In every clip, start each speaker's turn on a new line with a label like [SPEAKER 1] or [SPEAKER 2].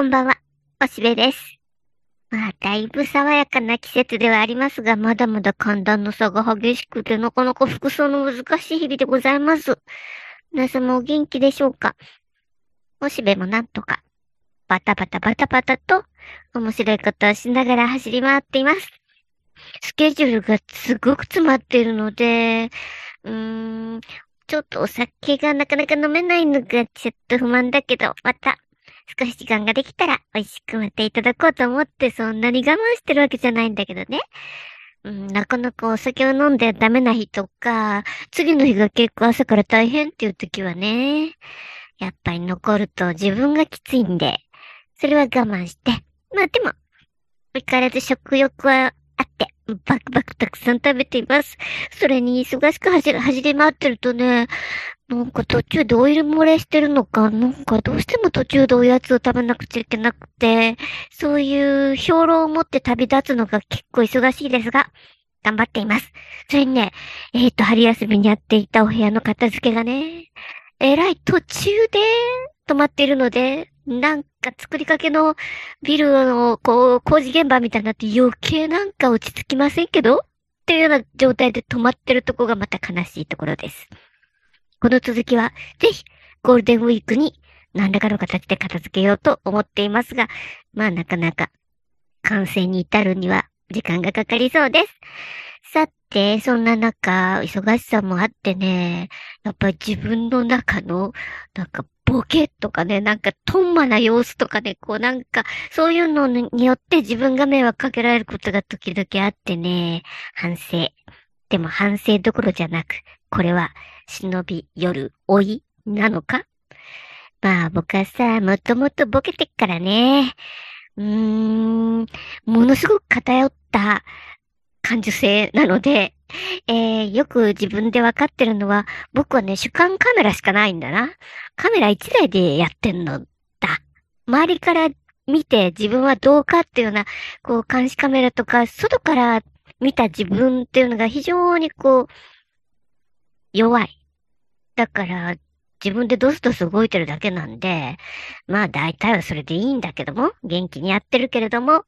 [SPEAKER 1] こんばんは、おしべです。まあ、だいぶ爽やかな季節ではありますが、まだまだ寒暖の差が激しくて、なかなか服装の難しい日々でございます。皆様お元気でしょうか？おしべもなんとか、バタバタバタバタと、面白いことをしながら走り回っています。スケジュールがすごく詰まっているので、うーん、ちょっとお酒がなかなか飲めないのがちょっと不満だけど、また少し時間ができたら美味しく待っていただこうと思ってそんなに我慢してるわけじゃないんだけどね。うん、なかなかお酒を飲んでダメな日とか、次の日が結構朝から大変っていう時はね、やっぱり残ると自分がきついんで、それは我慢して。まあでも、相変わらず食欲はあって、バクバクたくさん食べています。それに忙しく走り、走り回ってるとね、なんか途中でオイル漏れしてるのか、なんかどうしても途中でおやつを食べなくちゃいけなくて、そういう評論を持って旅立つのが結構忙しいですが、頑張っています。それにね、えっ、ー、と、春休みにやっていたお部屋の片付けがね、えらい途中で止まっているので、なんか作りかけのビルのこう工事現場みたいになって余計なんか落ち着きませんけど？っていうような状態で止まってるとこがまた悲しいところです。この続きは、ぜひ、ゴールデンウィークに何らかの形で片付けようと思っていますが、まあなかなか完成に至るには時間がかかりそうです。さて、そんな中、忙しさもあってね、やっぱり自分の中の、なんかボケとかね、なんかトンマな様子とかね、こうなんか、そういうのによって自分が迷惑かけられることが時々あってね、反省。でも反省どころじゃなく、これは忍び夜老いなのか？まあ僕はさ、もともとボケてっからね。うーん、ものすごく偏った感受性なので、えー、よく自分でわかってるのは、僕はね、主観カメラしかないんだな。カメラ一台でやってんのだ。周りから見て自分はどうかっていうような、こう、監視カメラとか、外から見た自分っていうのが非常にこう、弱い。だから、自分でドスドス動いてるだけなんで、まあ大体はそれでいいんだけども、元気にやってるけれども、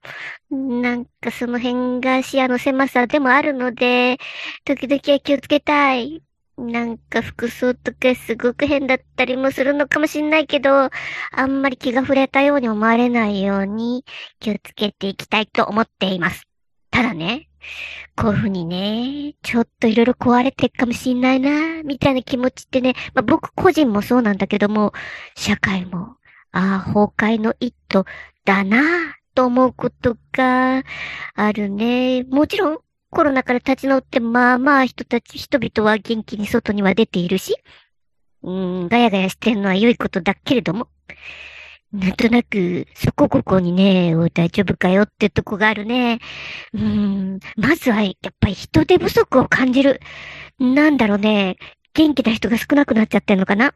[SPEAKER 1] なんかその辺が視野の狭さでもあるので、時々は気をつけたい。なんか服装とかすごく変だったりもするのかもしんないけど、あんまり気が触れたように思われないように気をつけていきたいと思っています。ただね、こういうふうにね、ちょっといろいろ壊れてるかもしんないな、みたいな気持ちってね、まあ、僕個人もそうなんだけども、社会も、ああ、崩壊の一途だな、と思うことがあるね。もちろん、コロナから立ち直って、まあまあ人たち、人々は元気に外には出ているし、うん、ガヤガヤしてるのは良いことだけれども、なんとなく、そこここにね、大丈夫かよってとこがあるね。うん、まずは、やっぱり人手不足を感じる。なんだろうね、元気な人が少なくなっちゃってんのかな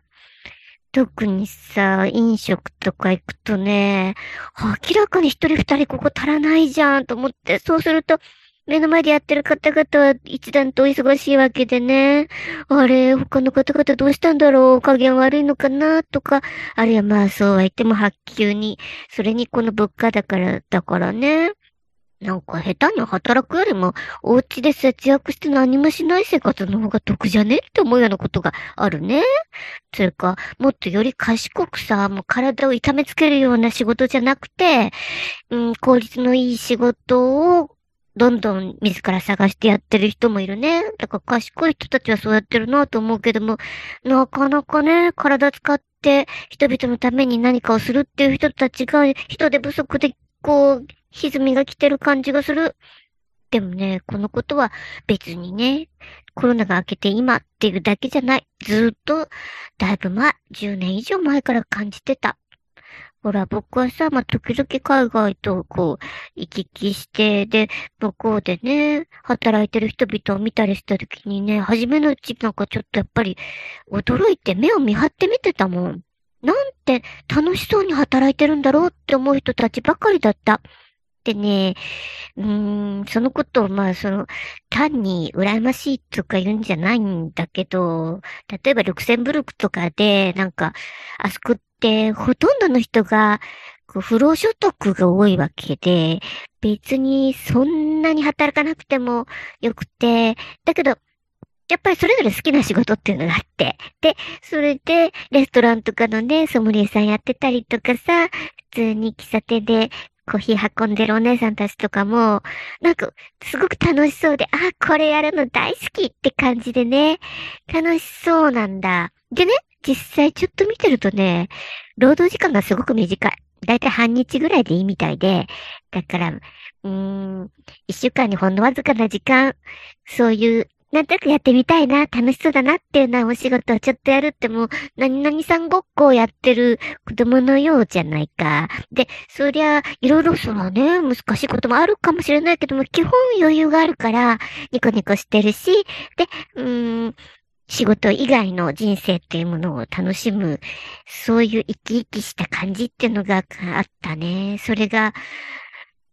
[SPEAKER 1] 特にさ、飲食とか行くとね、明らかに一人二人ここ足らないじゃんと思って、そうすると、目の前でやってる方々は一段と忙しいわけでね。あれ、他の方々どうしたんだろう？加減悪いのかな？とか、あるいはまあそうは言っても発給に、それにこの物価だから、だからね。なんか下手に働くよりも、お家で節約して何もしない生活の方が得じゃね？って思うようなことがあるね。それか、もっとより賢くさ、もう体を痛めつけるような仕事じゃなくて、うん、効率のいい仕事をどんどん自ら探してやってる人もいるね。だから賢い人たちはそうやってるなと思うけども、なかなかね、体使って人々のために何かをするっていう人たちが人手不足でこう、歪みが来てる感じがする。でもね、このことは別にね、コロナが明けて今っていうだけじゃない。ずっと、だいぶ前、10年以上前から感じてた。ほら、僕はさ、まあ、時々海外とこう、行き来して、で、向こうでね、働いてる人々を見たりした時にね、初めのうちなんかちょっとやっぱり、驚いて目を見張って見てたもん。なんて楽しそうに働いてるんだろうって思う人たちばかりだった。でね、うーん、そのことを、まあ、その、単に羨ましいとか言うんじゃないんだけど、例えばルクセンブルクとかで、なんか、あそこってほとんどの人が、不労所得が多いわけで、別にそんなに働かなくてもよくて、だけど、やっぱりそれぞれ好きな仕事っていうのがあって、で、それで、レストランとかのね、ソムリエさんやってたりとかさ、普通に喫茶店でコーヒー運んでるお姉さんたちとかも、なんか、すごく楽しそうで、あ、これやるの大好きって感じでね、楽しそうなんだ。でね、実際ちょっと見てるとね、労働時間がすごく短い。だいたい半日ぐらいでいいみたいで、だから、うーん、一週間にほんのわずかな時間、そういうなんとなくやってみたいな、楽しそうだなっていうようなお仕事をちょっとやるってもう、何々さんごっこをやってる子供のようじゃないか。で、そりゃ、いろいろそらね、難しいこともあるかもしれないけども、基本余裕があるから、ニコニコしてるし、で、うーん、仕事以外の人生っていうものを楽しむ、そういう生き生きした感じっていうのがあったね。それが、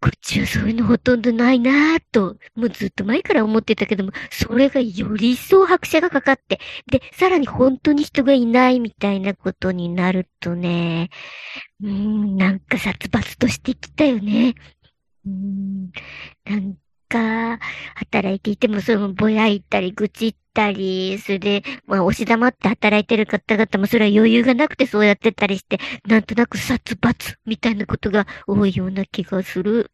[SPEAKER 1] こっちはそういうのほとんどないなぁと、もうずっと前から思ってたけども、それがより一層拍車がかかって、で、さらに本当に人がいないみたいなことになるとね、うーん、なんか殺伐としてきたよね。うーん、なんか、働いていてもそのぼやいたり、愚痴ったり、それで、まあ、押し黙って働いてる方々もそれは余裕がなくてそうやってたりして、なんとなく殺伐みたいなことが多いような気がする。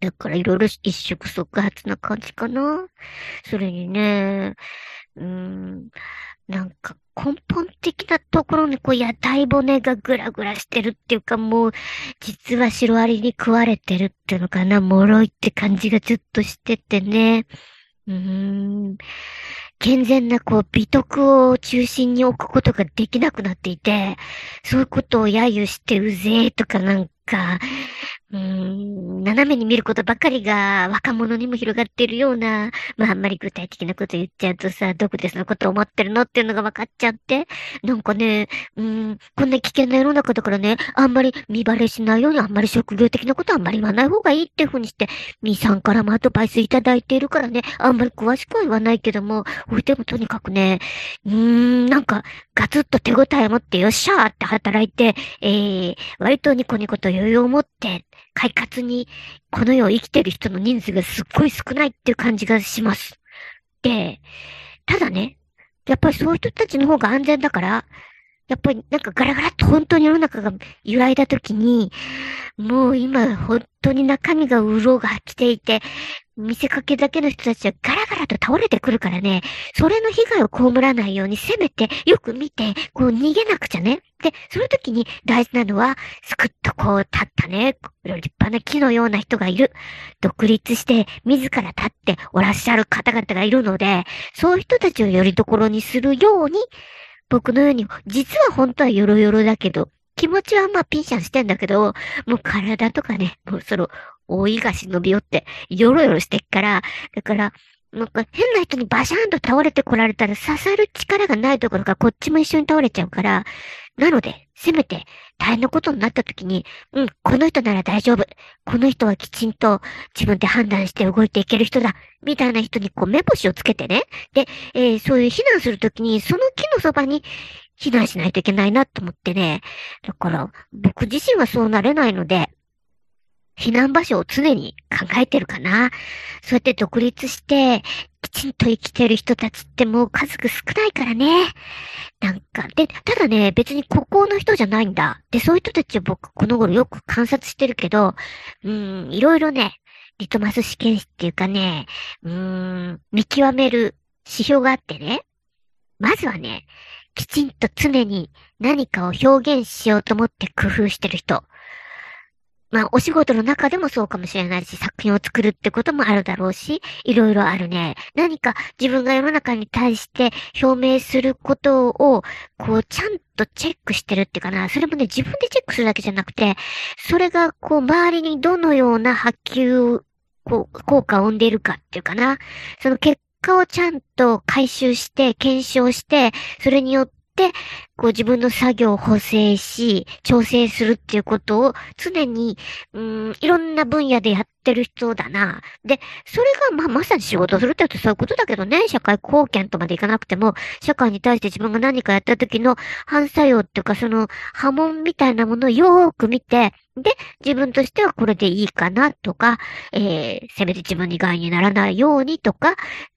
[SPEAKER 1] だからいろいろ一触即発な感じかな。それにね、うーん、なんか根本的なところにこう屋台骨がぐらぐらしてるっていうかもう、実はシロアリに食われてるっていうのかな、脆いって感じがちょっとしててね。うーん。健全なこう美徳を中心に置くことができなくなっていて、そういうことを揶揄してうぜえとかなんか、うーん、斜めに見ることばかりが若者にも広がっているような、まああんまり具体的なこと言っちゃうとさ、どこでそのこと思ってるのっていうのが分かっちゃって、なんかね、うーん、こんな危険な世の中だからね、あんまり見バレしないようにあんまり職業的なことあんまり言わない方がいいっていうふうにして、みさんからもアドバイスいただいているからね、あんまり詳しくは言わないけども、ほいでもとにかくね、うーん、なんか、ガツッと手応えを持ってよっしゃーって働いて、えー、割とニコニコと余裕を持って、快活にこの世を生きてる人の人数がすっごい少ないっていう感じがします。で、ただね、やっぱりそういう人たちの方が安全だから、やっぱりなんかガラガラっと本当に世の中が揺らいだ時に、もう今本当に中身がうろが来ていて、見せかけだけの人たちはガラガラと倒れてくるからね、それの被害を被らないようにせめてよく見て、こう逃げなくちゃね。で、その時に大事なのは、すくっとこう立ったね、立派な木のような人がいる。独立して自ら立っておらっしゃる方々がいるので、そういう人たちをよりどころにするように、僕のように、実は本当はヨロヨロだけど、気持ちはまあピンシャンしてんだけど、もう体とかね、もうその、大いが忍び寄って、ヨロヨロしてっから、だから、なんか変な人にバシャーンと倒れてこられたら刺さる力がないところがこっちも一緒に倒れちゃうから、なので、せめて大変なことになった時に、うん、この人なら大丈夫。この人はきちんと自分で判断して動いていける人だ。みたいな人にこう目星をつけてね。で、えー、そういう避難するときに、その木のそばに避難しないといけないなと思ってね。だから、僕自身はそうなれないので、避難場所を常に考えてるかな。そうやって独立して、きちんと生きてる人たちってもう数が少ないからね。なんか、で、ただね、別に孤高の人じゃないんだ。で、そういう人たちを僕この頃よく観察してるけど、うん、いろいろね、リトマス試験紙っていうかね、うーん、見極める指標があってね。まずはね、きちんと常に何かを表現しようと思って工夫してる人。まあ、お仕事の中でもそうかもしれないし、作品を作るってこともあるだろうし、いろいろあるね。何か自分が世の中に対して表明することを、こう、ちゃんとチェックしてるっていうかな。それもね、自分でチェックするだけじゃなくて、それが、こう、周りにどのような波及を、こう、効果を生んでいるかっていうかな。その結果をちゃんと回収して、検証して、それによって、こう自分の作業を補正し、調整するっていうことを常に、うん、いろんな分野でやってる人だな。で、それが、まあ、まさに仕事をするって言うとそういうことだけどね、社会貢献とまでいかなくても、社会に対して自分が何かやった時の反作用っていうか、その波紋みたいなものをよーく見て、で、自分としてはこれでいいかなとか、えー、せめて自分に害にならないようにとか、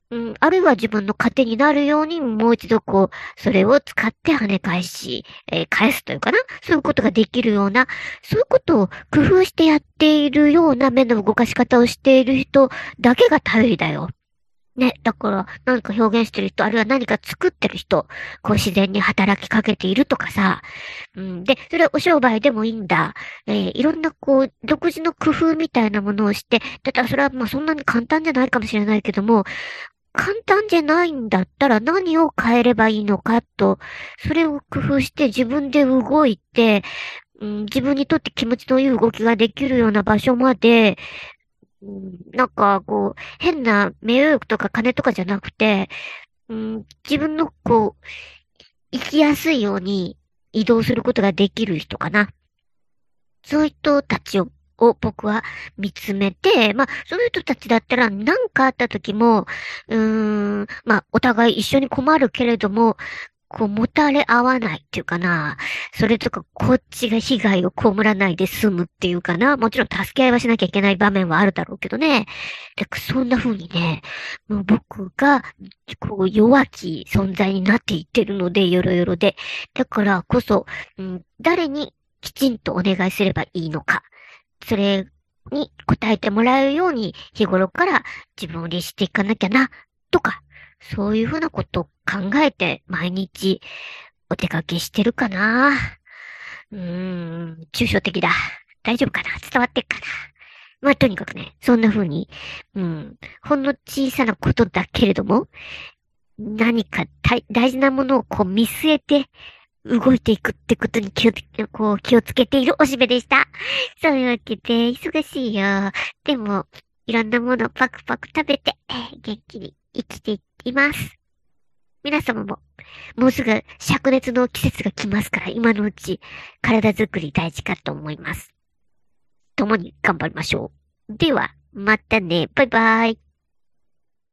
[SPEAKER 1] うん、あるいは自分の糧になるように、もう一度こう、それを使って跳ね返し、えー、返すというかな。そういうことができるような、そういうことを工夫してやっているような目の動かし方をしている人だけが頼りだよ。ね、だから、何か表現してる人、あるいは何か作ってる人、こう自然に働きかけているとかさ。うん、で、それはお商売でもいいんだ。えー、いろんなこう、独自の工夫みたいなものをして、たらそれはまあそんなに簡単じゃないかもしれないけども、簡単じゃないんだったら何を変えればいいのかと、それを工夫して自分で動いて、うん、自分にとって気持ちのいい動きができるような場所まで、うん、なんか、こう、変な名誉欲とか金とかじゃなくて、うん、自分の、こう、生きやすいように移動することができる人かな。そういう人たちをを僕は見つめて、まあ、そういう人たちだったら何かあった時も、うーん、まあ、お互い一緒に困るけれども、こう、もたれ合わないっていうかな。それとか、こっちが被害を被らないで済むっていうかな。もちろん助け合いはしなきゃいけない場面はあるだろうけどね。でそんな風にね、もう僕が、こう、弱き存在になっていってるので、よろよろで。だからこそ、うん、誰にきちんとお願いすればいいのか。それに答えてもらえるように日頃から自分を律していかなきゃな、とか、そういうふうなことを考えて毎日お出かけしてるかな。うーん、抽象的だ。大丈夫かな伝わってっかなまあ、とにかくね、そんな風に、うん、ほんの小さなことだけれども、何か大事なものをこう見据えて動いていくってことに気を、こう、気をつけているおしべでした。そういうわけで、忙しいよ。でも、いろんなものパクパク食べて、元気に生きています。皆様も、もうすぐ灼熱の季節が来ますから、今のうち、体づくり大事かと思います。共に頑張りましょう。では、またね。バイバイ。